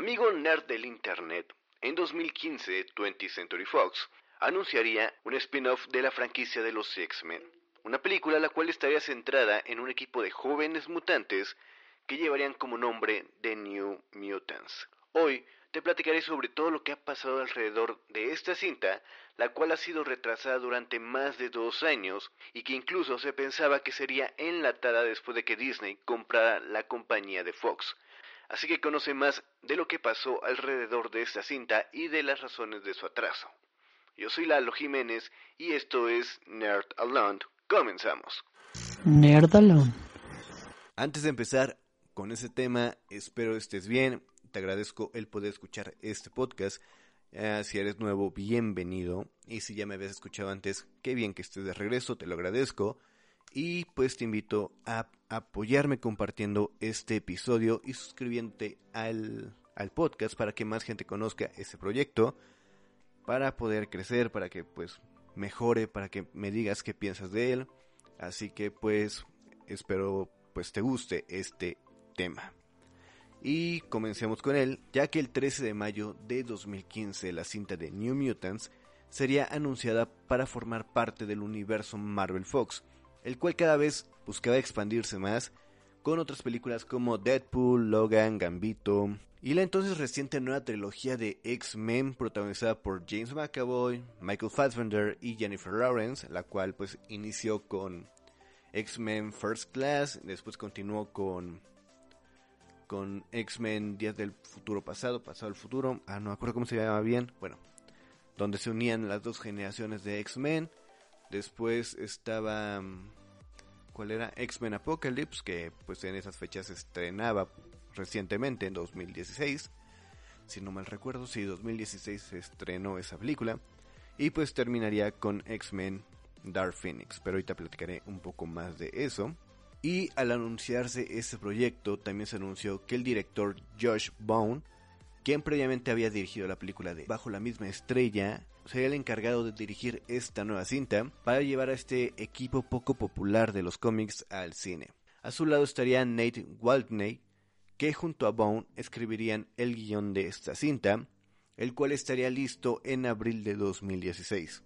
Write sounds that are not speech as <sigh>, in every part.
Amigo nerd del Internet, en 2015 20th Century Fox anunciaría un spin-off de la franquicia de los X-Men, una película la cual estaría centrada en un equipo de jóvenes mutantes que llevarían como nombre The New Mutants. Hoy te platicaré sobre todo lo que ha pasado alrededor de esta cinta, la cual ha sido retrasada durante más de dos años y que incluso se pensaba que sería enlatada después de que Disney comprara la compañía de Fox. Así que conoce más de lo que pasó alrededor de esta cinta y de las razones de su atraso. Yo soy Lalo Jiménez y esto es Nerd Alone. Comenzamos. Nerd Alone. Antes de empezar con ese tema, espero estés bien. Te agradezco el poder escuchar este podcast. Ah, si eres nuevo, bienvenido. Y si ya me habías escuchado antes, qué bien que estés de regreso, te lo agradezco. Y pues te invito a apoyarme compartiendo este episodio y suscribiéndote al, al podcast para que más gente conozca este proyecto, para poder crecer, para que pues mejore, para que me digas qué piensas de él. Así que pues espero pues te guste este tema. Y comencemos con él, ya que el 13 de mayo de 2015 la cinta de New Mutants sería anunciada para formar parte del universo Marvel Fox, el cual cada vez buscaba expandirse más con otras películas como Deadpool, Logan, Gambito y la entonces reciente nueva trilogía de X-Men protagonizada por James McAvoy, Michael Fassbender y Jennifer Lawrence, la cual pues inició con X-Men First Class, después continuó con con X-Men Días del Futuro Pasado, Pasado al Futuro, ah no me acuerdo cómo se llamaba bien, bueno, donde se unían las dos generaciones de X-Men Después estaba. ¿Cuál era? X-Men Apocalypse, que pues en esas fechas se estrenaba recientemente, en 2016. Si no mal recuerdo, sí, 2016 se estrenó esa película. Y pues terminaría con X-Men Dark Phoenix. Pero ahorita platicaré un poco más de eso. Y al anunciarse este proyecto, también se anunció que el director Josh Bone, quien previamente había dirigido la película de Bajo la misma estrella, sería el encargado de dirigir esta nueva cinta para llevar a este equipo poco popular de los cómics al cine. A su lado estaría Nate Waldney, que junto a Bone escribirían el guion de esta cinta, el cual estaría listo en abril de 2016.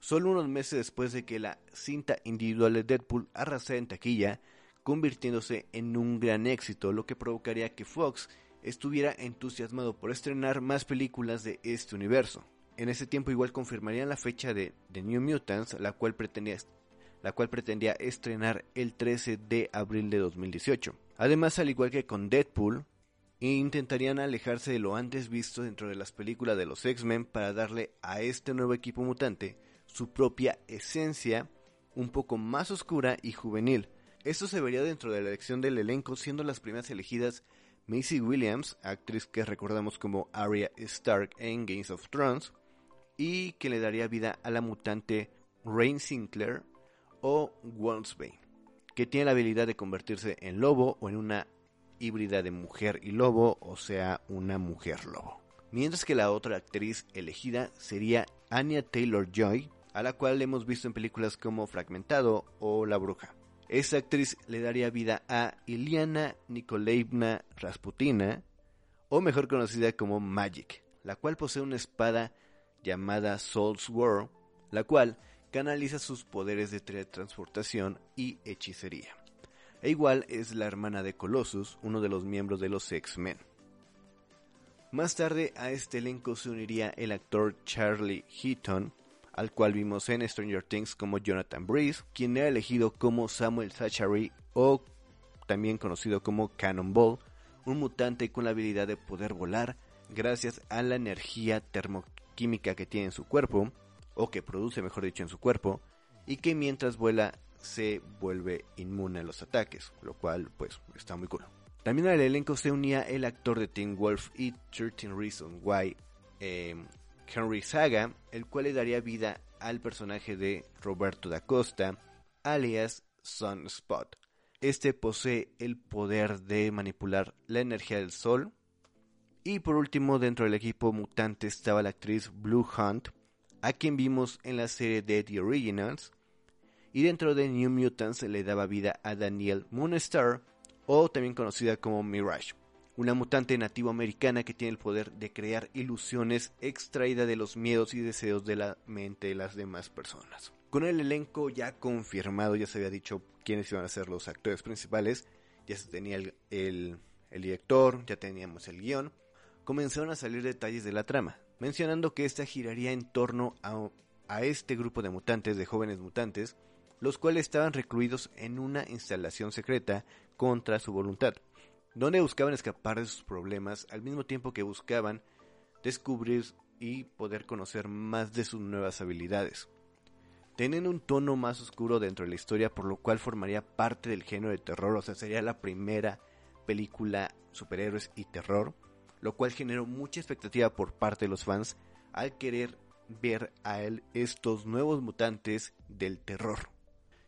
Solo unos meses después de que la cinta individual de Deadpool arrasara en taquilla, convirtiéndose en un gran éxito, lo que provocaría que Fox estuviera entusiasmado por estrenar más películas de este universo. En ese tiempo igual confirmarían la fecha de The New Mutants, la cual pretendía, estrenar el 13 de abril de 2018. Además, al igual que con Deadpool, intentarían alejarse de lo antes visto dentro de las películas de los X-Men para darle a este nuevo equipo mutante su propia esencia un poco más oscura y juvenil. Esto se vería dentro de la elección del elenco, siendo las primeras elegidas Macy Williams, actriz que recordamos como Arya Stark en Games of Thrones, y que le daría vida a la mutante Rain Sinclair o Wolfsbane, que tiene la habilidad de convertirse en lobo o en una híbrida de mujer y lobo, o sea, una mujer lobo. Mientras que la otra actriz elegida sería Anya Taylor-Joy, a la cual hemos visto en películas como Fragmentado o La Bruja. Esta actriz le daría vida a Iliana Nikolaevna Rasputina, o mejor conocida como Magic, la cual posee una espada llamada Soul's World, la cual canaliza sus poderes de teletransportación y hechicería. E igual es la hermana de Colossus, uno de los miembros de los X-Men. Más tarde a este elenco se uniría el actor Charlie Heaton, al cual vimos en Stranger Things como Jonathan Breeze, quien era elegido como Samuel Zachary o también conocido como Cannonball, un mutante con la habilidad de poder volar gracias a la energía termo química que tiene en su cuerpo, o que produce mejor dicho en su cuerpo, y que mientras vuela se vuelve inmune a los ataques, lo cual pues está muy cool. También al elenco se unía el actor de Teen Wolf y 13 Reasons Why, em, Henry Saga, el cual le daría vida al personaje de Roberto da Costa, alias Sunspot. Este posee el poder de manipular la energía del sol. Y por último, dentro del equipo mutante estaba la actriz Blue Hunt, a quien vimos en la serie de The Originals. Y dentro de New Mutants le daba vida a Danielle Moonstar, o también conocida como Mirage, una mutante nativo americana que tiene el poder de crear ilusiones extraída de los miedos y deseos de la mente de las demás personas. Con el elenco ya confirmado, ya se había dicho quiénes iban a ser los actores principales, ya se tenía el, director, ya teníamos el guion, comenzaron a salir detalles de la trama, mencionando que esta giraría en torno a, a este grupo de mutantes, de jóvenes mutantes, los cuales estaban recluidos en una instalación secreta contra su voluntad, donde buscaban escapar de sus problemas al mismo tiempo que buscaban descubrir y poder conocer más de sus nuevas habilidades. Tienen un tono más oscuro dentro de la historia, por lo cual formaría parte del género de terror, o sea, sería la primera película superhéroes y terror, lo cual generó mucha expectativa por parte de los fans al querer ver a él estos nuevos mutantes del terror.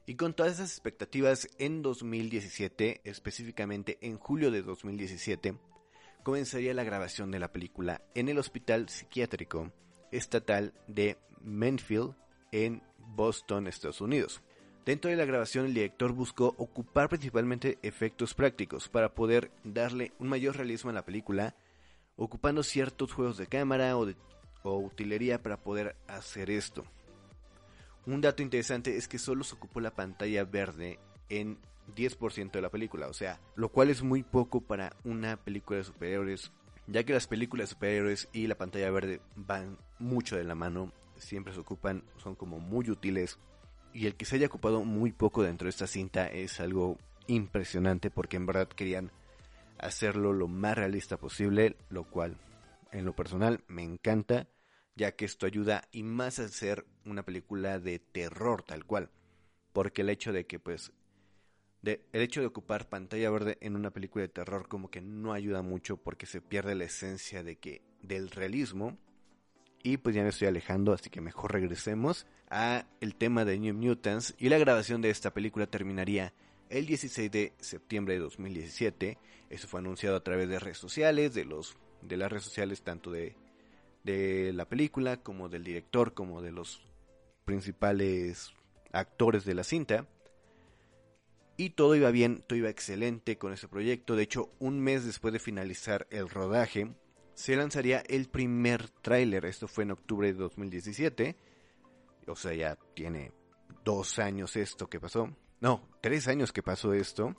Y con todas esas expectativas, en 2017, específicamente en julio de 2017, comenzaría la grabación de la película en el Hospital Psiquiátrico Estatal de Menfield en Boston, Estados Unidos. Dentro de la grabación el director buscó ocupar principalmente efectos prácticos para poder darle un mayor realismo a la película, ocupando ciertos juegos de cámara o, de, utilería para poder hacer esto. Un dato interesante es que solo se ocupó la pantalla verde en 10% de la película, o sea, lo cual es muy poco para una película de superhéroes, ya que las películas de superhéroes y la pantalla verde van mucho de la mano siempre se ocupan, son como muy útiles. Y el que se haya ocupado muy poco dentro de esta cinta es algo impresionante porque en verdad querían hacerlo lo más realista posible, lo cual en lo personal me encanta, ya que esto ayuda y más a ser una película de terror tal cual, porque el hecho de que pues de, el hecho de ocupar pantalla verde en una película de terror como que no ayuda mucho porque se pierde la esencia de que del realismo. Y pues ya me estoy alejando, así que mejor regresemos a el tema de New Mutants. Y la grabación de esta película terminaría el 16 de septiembre de 2017. Eso fue anunciado a través de redes sociales, de los de las redes sociales tanto de de la película como del director como de los principales actores de la cinta. Y todo iba bien, todo iba excelente con ese proyecto. De hecho, un mes después de finalizar el rodaje, se lanzaría el primer tráiler. Esto fue en octubre de 2017. O sea, ya tiene dos años esto que pasó. No, tres años que pasó esto.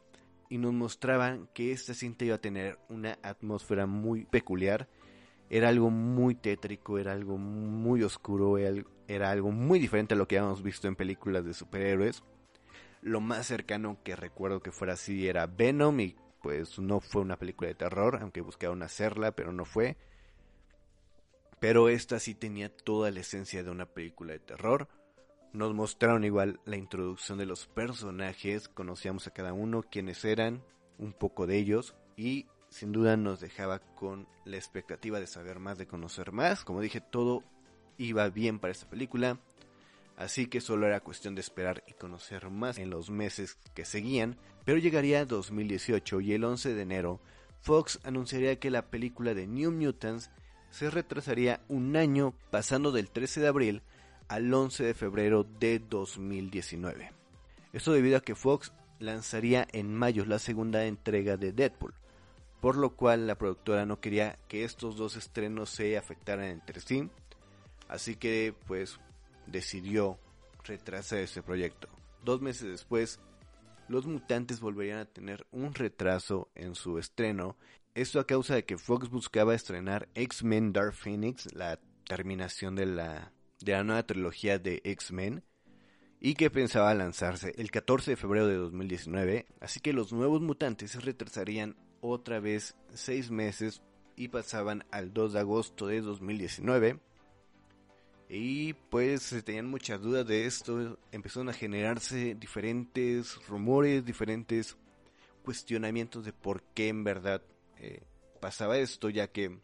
Y nos mostraban que esta cinta iba a tener una atmósfera muy peculiar. Era algo muy tétrico, era algo muy oscuro, era algo muy diferente a lo que habíamos visto en películas de superhéroes. Lo más cercano que recuerdo que fuera así era Venom y pues no fue una película de terror, aunque buscaron hacerla, pero no fue. Pero esta sí tenía toda la esencia de una película de terror. Nos mostraron igual la introducción de los personajes, conocíamos a cada uno, quiénes eran, un poco de ellos y sin duda nos dejaba con la expectativa de saber más, de conocer más. Como dije, todo iba bien para esta película. Así que solo era cuestión de esperar y conocer más en los meses que seguían, pero llegaría 2018 y el 11 de enero Fox anunciaría que la película de New Mutants se retrasaría un año pasando del 13 de abril al 11 de febrero de 2019. Esto debido a que Fox lanzaría en mayo la segunda entrega de Deadpool, por lo cual la productora no quería que estos dos estrenos se afectaran entre sí, así que pues decidió retrasar ese proyecto. Dos meses después, los mutantes volverían a tener un retraso en su estreno. Esto a causa de que Fox buscaba estrenar X-Men Dark Phoenix, la terminación de la, de la nueva trilogía de X-Men, y que pensaba lanzarse el 14 de febrero de 2019, así que los nuevos mutantes se retrasarían otra vez seis meses y pasaban al 2 de agosto de 2019. Y pues se tenían muchas dudas de esto, empezaron a generarse diferentes rumores, diferentes cuestionamientos de por qué en verdad eh, pasaba esto, ya que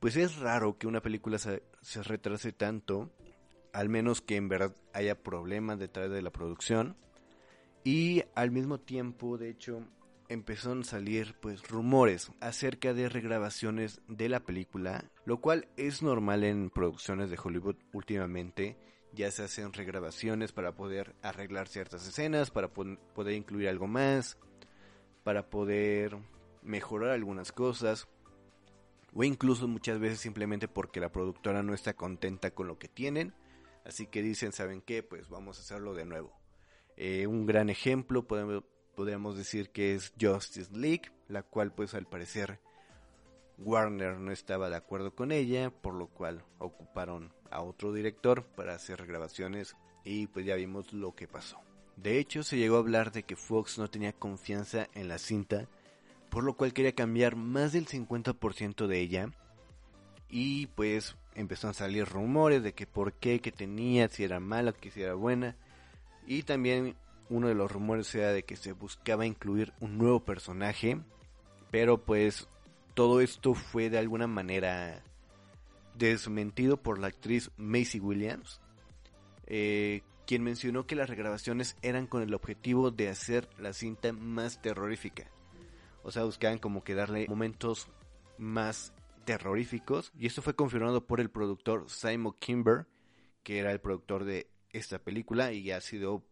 pues es raro que una película se, se retrase tanto, al menos que en verdad haya problemas detrás de la producción. Y al mismo tiempo, de hecho, empezaron a salir pues rumores acerca de regrabaciones de la película, lo cual es normal en producciones de Hollywood últimamente. Ya se hacen regrabaciones para poder arreglar ciertas escenas, para poder incluir algo más, para poder mejorar algunas cosas, o incluso muchas veces simplemente porque la productora no está contenta con lo que tienen, así que dicen, ¿saben qué? Pues vamos a hacerlo de nuevo. Eh, un gran ejemplo podemos, podríamos decir que es Justice League, la cual pues al parecer Warner no estaba de acuerdo con ella, por lo cual ocuparon a otro director para hacer grabaciones y pues ya vimos lo que pasó. De hecho, se llegó a hablar de que Fox no tenía confianza en la cinta, por lo cual quería cambiar más del 50% de ella. Y pues empezaron a salir rumores de que por qué, que tenía, si era mala, que si era buena. Y también uno de los rumores era de que se buscaba incluir un nuevo personaje, pero pues todo esto fue de alguna manera desmentido por la actriz Macy Williams, eh, quien mencionó que las regrabaciones eran con el objetivo de hacer la cinta más terrorífica. O sea, buscaban como que darle momentos más terroríficos. Y esto fue confirmado por el productor Simon Kimber, que era el productor de esta película y ha sido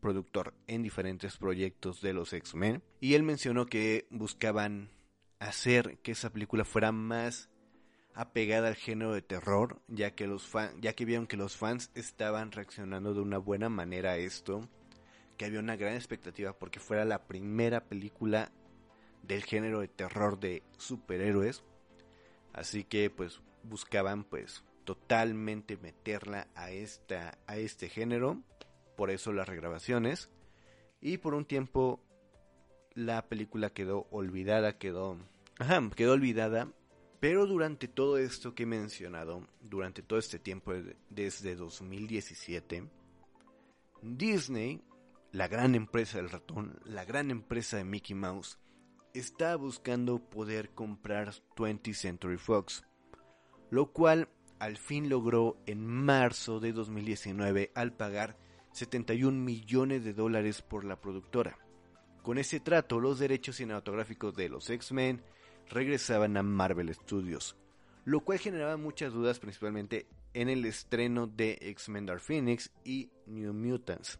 productor en diferentes proyectos de los X-Men. Y él mencionó que buscaban hacer que esa película fuera más apegada al género de terror, ya que los fan, ya que vieron que los fans estaban reaccionando de una buena manera a esto, que había una gran expectativa porque fuera la primera película del género de terror de superhéroes. Así que pues buscaban pues totalmente meterla a esta a este género por eso las regrabaciones. Y por un tiempo la película quedó olvidada, quedó... Ajá, quedó olvidada. Pero durante todo esto que he mencionado, durante todo este tiempo, desde 2017, Disney, la gran empresa del ratón, la gran empresa de Mickey Mouse, está buscando poder comprar 20th Century Fox, lo cual al fin logró en marzo de 2019 al pagar 71 millones de dólares por la productora. Con ese trato, los derechos cinematográficos de los X-Men regresaban a Marvel Studios, lo cual generaba muchas dudas principalmente en el estreno de X-Men Dark Phoenix y New Mutants,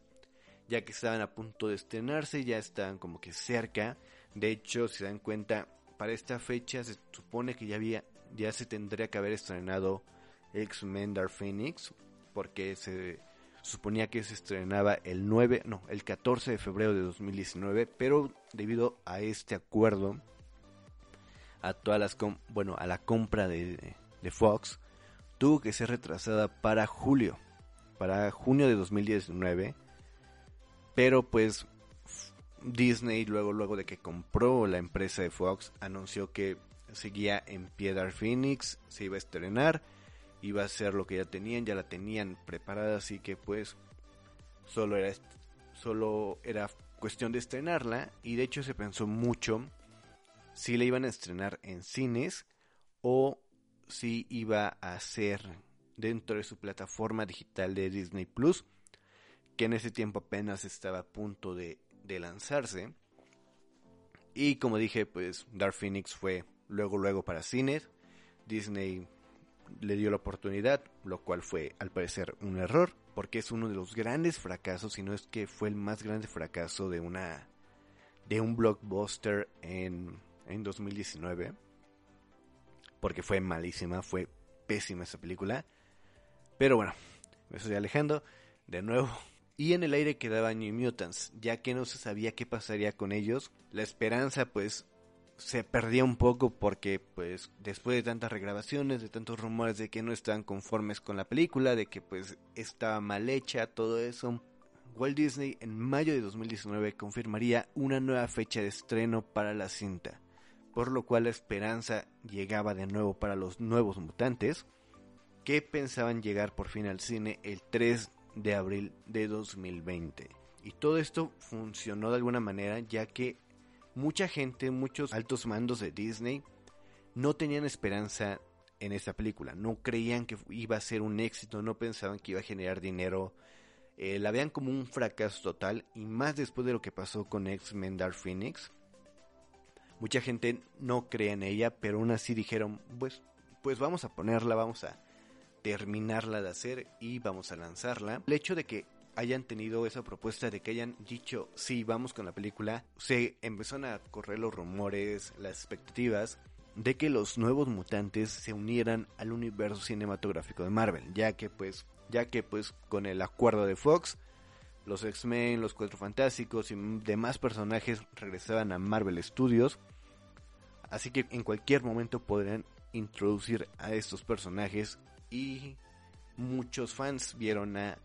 ya que estaban a punto de estrenarse, ya estaban como que cerca. De hecho, si se dan cuenta, para esta fecha se supone que ya había ya se tendría que haber estrenado X-Men Dark Phoenix porque se suponía que se estrenaba el 9, no, el 14 de febrero de 2019, pero debido a este acuerdo, a todas las, bueno, a la compra de, Fox, tuvo que ser retrasada para julio, para junio de 2019, pero pues Disney luego luego de que compró la empresa de Fox anunció que seguía en pie Dark Phoenix, se iba a estrenar iba a ser lo que ya tenían, ya la tenían preparada, así que pues solo era solo era cuestión de estrenarla y de hecho se pensó mucho si la iban a estrenar en cines o si iba a ser dentro de su plataforma digital de Disney Plus, que en ese tiempo apenas estaba a punto de, de lanzarse. Y como dije, pues Dark Phoenix fue luego luego para cines. Disney le dio la oportunidad, lo cual fue al parecer un error, porque es uno de los grandes fracasos, si no es que fue el más grande fracaso de una de un blockbuster en, en 2019, porque fue malísima, fue pésima esa película. Pero bueno, me estoy alejando de nuevo. <laughs> Y en el aire quedaban New Mutants, ya que no se sabía qué pasaría con ellos. La esperanza pues se perdía un poco porque pues después de tantas regrabaciones, de tantos rumores de que no estaban conformes con la película, de que pues estaba mal hecha, todo eso, Walt Disney en mayo de 2019 confirmaría una nueva fecha de estreno para la cinta, por lo cual la esperanza llegaba de nuevo para los nuevos mutantes, que pensaban llegar por fin al cine el 3 de abril de 2020. Y todo esto funcionó de alguna manera ya que mucha gente, muchos altos mandos de Disney no tenían esperanza en esta película, no creían que iba a ser un éxito, no pensaban que iba a generar dinero, eh, la vean como un fracaso total y más después de lo que pasó con X-Men Dark Phoenix. Mucha gente no cree en ella, pero aún así dijeron, pues, pues vamos a ponerla, vamos a terminarla de hacer y vamos a lanzarla. El hecho de que hayan tenido esa propuesta de que hayan dicho sí, vamos con la película, se empezaron a correr los rumores, las expectativas de que los nuevos mutantes se unieran al universo cinematográfico de Marvel, ya que pues, ya que pues con el acuerdo de Fox, los X-Men, los Cuatro Fantásticos y demás personajes regresaban a Marvel Studios, así que en cualquier momento podrían introducir a estos personajes y muchos fans vieron a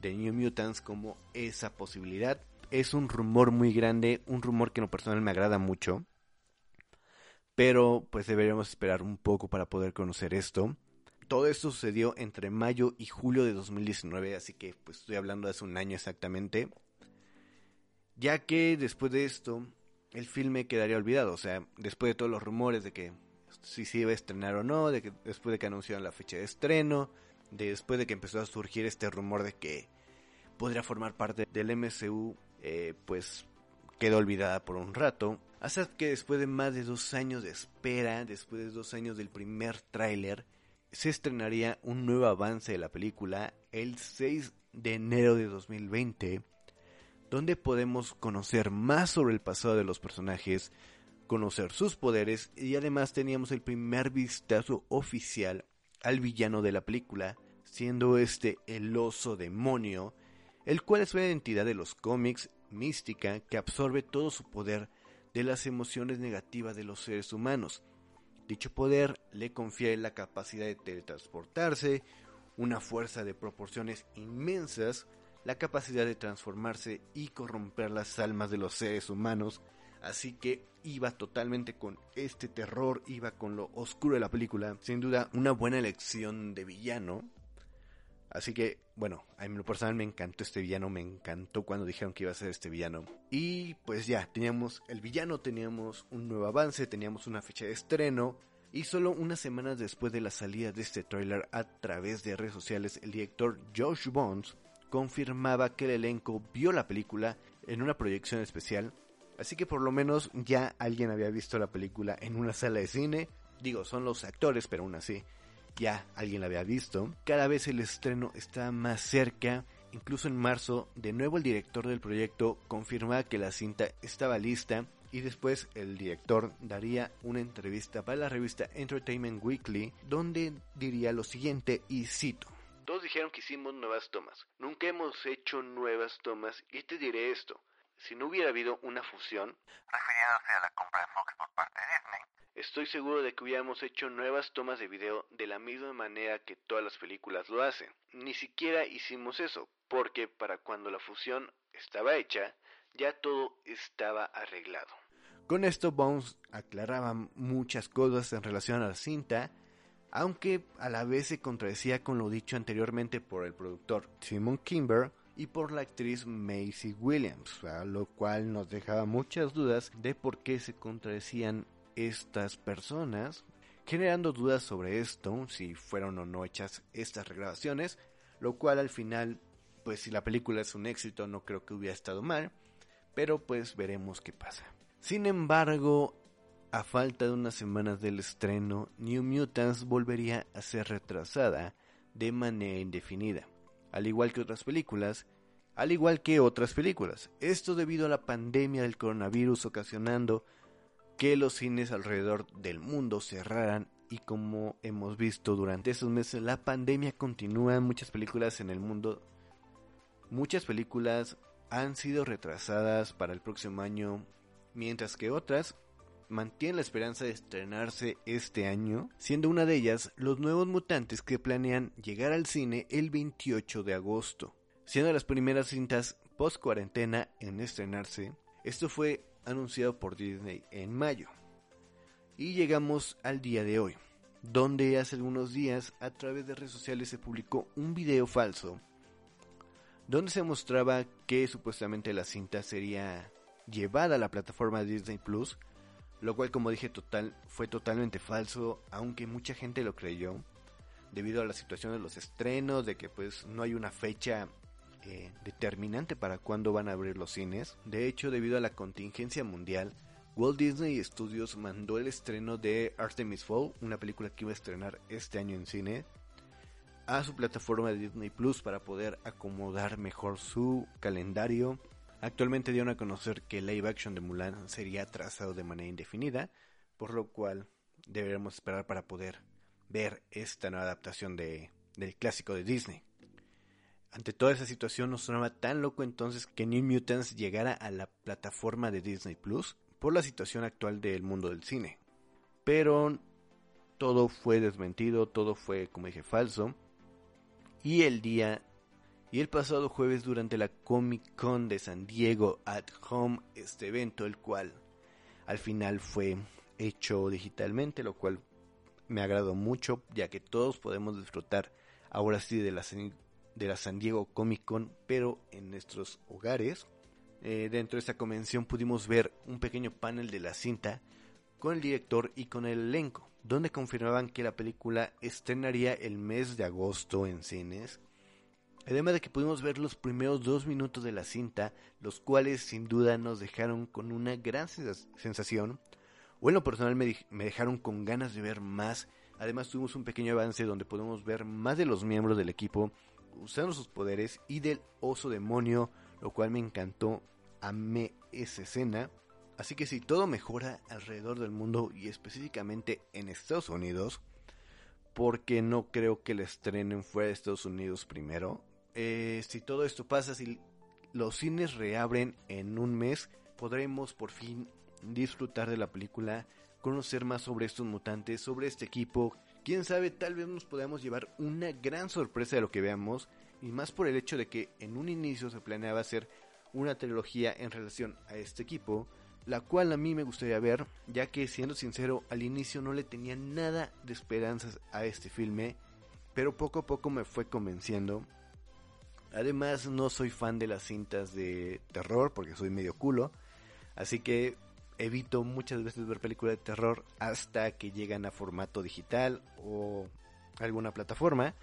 The New Mutants como esa posibilidad. Es un rumor muy grande, un rumor que en lo personal me agrada mucho. Pero pues deberíamos esperar un poco para poder conocer esto. Todo esto sucedió entre mayo y julio de 2019, así que pues estoy hablando de hace un año exactamente. Ya que después de esto, el filme quedaría olvidado. O sea, después de todos los rumores de que si se iba a estrenar o no, de que después de que anunciaron la fecha de estreno, después de que empezó a surgir este rumor de que podría formar parte del MCU, eh, pues quedó olvidada por un rato. Hasta que después de más de dos años de espera, después de dos años del primer tráiler, se estrenaría un nuevo avance de la película el 6 de enero de 2020, donde podemos conocer más sobre el pasado de los personajes, conocer sus poderes y además teníamos el primer vistazo oficial al villano de la película, siendo este el oso demonio, el cual es una entidad de los cómics mística que absorbe todo su poder de las emociones negativas de los seres humanos. Dicho poder le confiere la capacidad de teletransportarse, una fuerza de proporciones inmensas, la capacidad de transformarse y corromper las almas de los seres humanos, así que iba totalmente con este terror, iba con lo oscuro de la película, sin duda una buena elección de villano, Así que, bueno, a mí lo personal me encantó este villano, me encantó cuando dijeron que iba a ser este villano. Y pues ya, teníamos el villano, teníamos un nuevo avance, teníamos una fecha de estreno. Y solo unas semanas después de la salida de este tráiler a través de redes sociales, el director Josh Bones confirmaba que el elenco vio la película en una proyección especial. Así que por lo menos ya alguien había visto la película en una sala de cine. Digo, son los actores, pero aún así ya alguien la había visto. Cada vez el estreno está más cerca. Incluso en marzo, de nuevo el director del proyecto confirmaba que la cinta estaba lista y después el director daría una entrevista para la revista Entertainment Weekly donde diría lo siguiente y cito. Todos dijeron que hicimos nuevas tomas. Nunca hemos hecho nuevas tomas y te diré esto. Si no hubiera habido una fusión, refiriéndose a la compra de Fox por parte de Disney, Estoy seguro de que hubiéramos hecho nuevas tomas de video de la misma manera que todas las películas lo hacen. Ni siquiera hicimos eso, porque para cuando la fusión estaba hecha, ya todo estaba arreglado. Con esto Bones aclaraba muchas cosas en relación a la cinta, aunque a la vez se contradecía con lo dicho anteriormente por el productor Simon Kimber y por la actriz Macy Williams, lo cual nos dejaba muchas dudas de por qué se contradecían estas personas, generando dudas sobre esto, si fueron o no hechas estas regrabaciones, lo cual al final, pues si la película es un éxito, no creo que hubiera estado mal, pero pues veremos qué pasa. Sin embargo, a falta de unas semanas del estreno, New Mutants volvería a ser retrasada de manera indefinida, al igual que otras películas, al igual que otras películas. Esto debido a la pandemia del coronavirus ocasionando que los cines alrededor del mundo cerraran y como hemos visto durante estos meses la pandemia continúa, muchas películas en el mundo, muchas películas han sido retrasadas para el próximo año, mientras que otras mantienen la esperanza de estrenarse este año, siendo una de ellas Los Nuevos Mutantes que planean llegar al cine el 28 de agosto, siendo las primeras cintas post cuarentena en estrenarse. Esto fue anunciado por Disney en mayo. Y llegamos al día de hoy, donde hace algunos días a través de redes sociales se publicó un video falso donde se mostraba que supuestamente la cinta sería llevada a la plataforma Disney Plus, lo cual como dije total fue totalmente falso, aunque mucha gente lo creyó debido a la situación de los estrenos, de que pues no hay una fecha eh, determinante para cuándo van a abrir los cines. De hecho, debido a la contingencia mundial, Walt Disney Studios mandó el estreno de Artemis Fowl, una película que iba a estrenar este año en cine, a su plataforma de Disney Plus para poder acomodar mejor su calendario. Actualmente dieron a conocer que el live action de Mulan sería trazado de manera indefinida, por lo cual deberemos esperar para poder ver esta nueva adaptación de, del clásico de Disney. Ante toda esa situación no sonaba tan loco entonces que New Mutants llegara a la plataforma de Disney Plus por la situación actual del mundo del cine. Pero todo fue desmentido, todo fue, como dije, falso. Y el día y el pasado jueves durante la Comic Con de San Diego at Home, este evento, el cual al final fue hecho digitalmente, lo cual me agradó mucho, ya que todos podemos disfrutar ahora sí de la, de la San Diego Comic Con, pero en nuestros hogares. Eh, dentro de esta convención pudimos ver un pequeño panel de la cinta con el director y con el elenco, donde confirmaban que la película estrenaría el mes de agosto en cines. Además de que pudimos ver los primeros dos minutos de la cinta, los cuales sin duda nos dejaron con una gran sensación, o en personal me, me dejaron con ganas de ver más. Además tuvimos un pequeño avance donde podemos ver más de los miembros del equipo usando sus poderes y del oso demonio, lo cual me encantó, amé esa escena. Así que si todo mejora alrededor del mundo y específicamente en Estados Unidos, porque no creo que la estrenen fuera de Estados Unidos primero, eh, si todo esto pasa, si los cines reabren en un mes, podremos por fin disfrutar de la película, conocer más sobre estos mutantes, sobre este equipo. Quién sabe, tal vez nos podamos llevar una gran sorpresa de lo que veamos, y más por el hecho de que en un inicio se planeaba hacer una trilogía en relación a este equipo, la cual a mí me gustaría ver, ya que siendo sincero, al inicio no le tenía nada de esperanzas a este filme, pero poco a poco me fue convenciendo. Además, no soy fan de las cintas de terror porque soy medio culo, así que evito muchas veces ver películas de terror hasta que llegan a formato digital o alguna plataforma,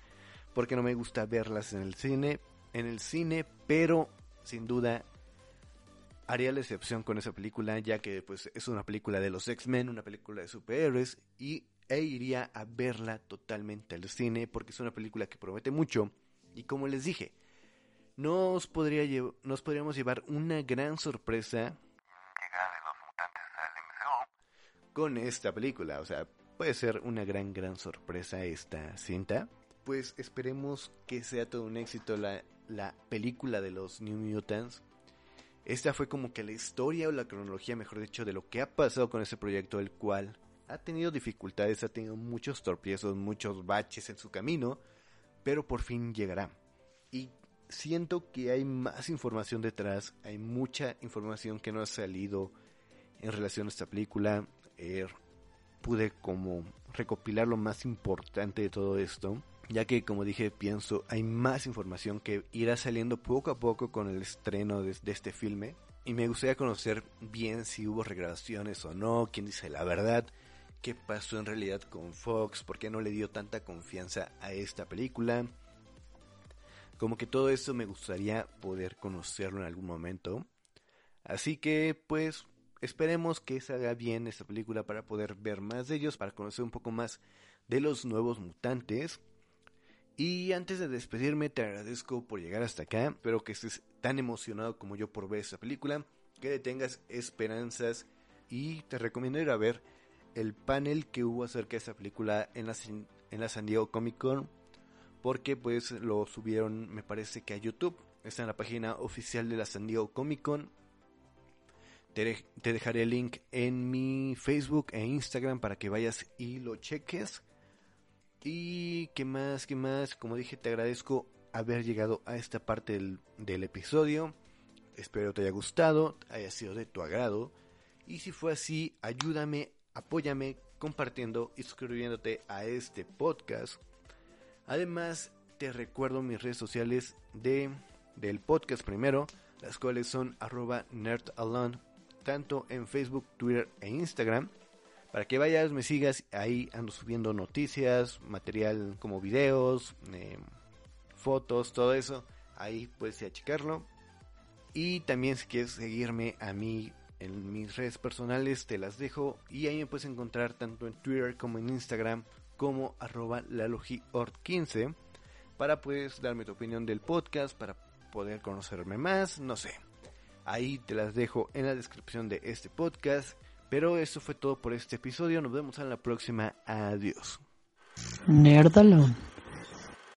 porque no me gusta verlas en el cine, en el cine, pero sin duda haría la excepción con esa película, ya que pues es una película de los X-Men, una película de superhéroes y e iría a verla totalmente al cine porque es una película que promete mucho y como les dije, nos podría nos podríamos llevar una gran sorpresa con esta película. O sea, puede ser una gran, gran sorpresa esta cinta. Pues esperemos que sea todo un éxito la, la película de los New Mutants. Esta fue como que la historia o la cronología, mejor dicho, de lo que ha pasado con ese proyecto, el cual ha tenido dificultades, ha tenido muchos torpiezos, muchos baches en su camino, pero por fin llegará. Y siento que hay más información detrás, hay mucha información que no ha salido en relación a esta película. Eh, pude como recopilar lo más importante de todo esto, ya que como dije pienso hay más información que irá saliendo poco a poco con el estreno de, de este filme y me gustaría conocer bien si hubo regrabaciones o no, quién dice la verdad, qué pasó en realidad con Fox, por qué no le dio tanta confianza a esta película. Como que todo esto me gustaría poder conocerlo en algún momento. Así que pues Esperemos que salga bien esta película para poder ver más de ellos, para conocer un poco más de los nuevos mutantes. Y antes de despedirme, te agradezco por llegar hasta acá. Espero que estés tan emocionado como yo por ver esta película, que tengas esperanzas y te recomiendo ir a ver el panel que hubo acerca de esta película en la, en la San Diego Comic Con, porque pues lo subieron, me parece que a YouTube. Está en la página oficial de la San Diego Comic Con te, dejaré el link en mi Facebook e Instagram para que vayas y lo cheques. Y qué más, qué más, como dije, te agradezco haber llegado a esta parte del, del episodio. Espero te haya gustado, haya sido de tu agrado. Y si fue así, ayúdame, apóyame compartiendo y suscribiéndote a este podcast. Además, te recuerdo mis redes sociales de, del podcast primero, las cuales son arroba nerdalone tanto en Facebook, Twitter e Instagram. Para que vayas, me sigas, ahí ando subiendo noticias, material como videos, eh, fotos, todo eso. Ahí puedes ir a checarlo. Y también si quieres seguirme a mí en mis redes personales, te las dejo. Y ahí me puedes encontrar tanto en Twitter como en Instagram como arroba lalogiort15 para pues darme tu opinión del podcast, para poder conocerme más, no sé. Ahí te las dejo en la descripción de este podcast. Pero eso fue todo por este episodio. Nos vemos en la próxima. Adiós. Nerdalón.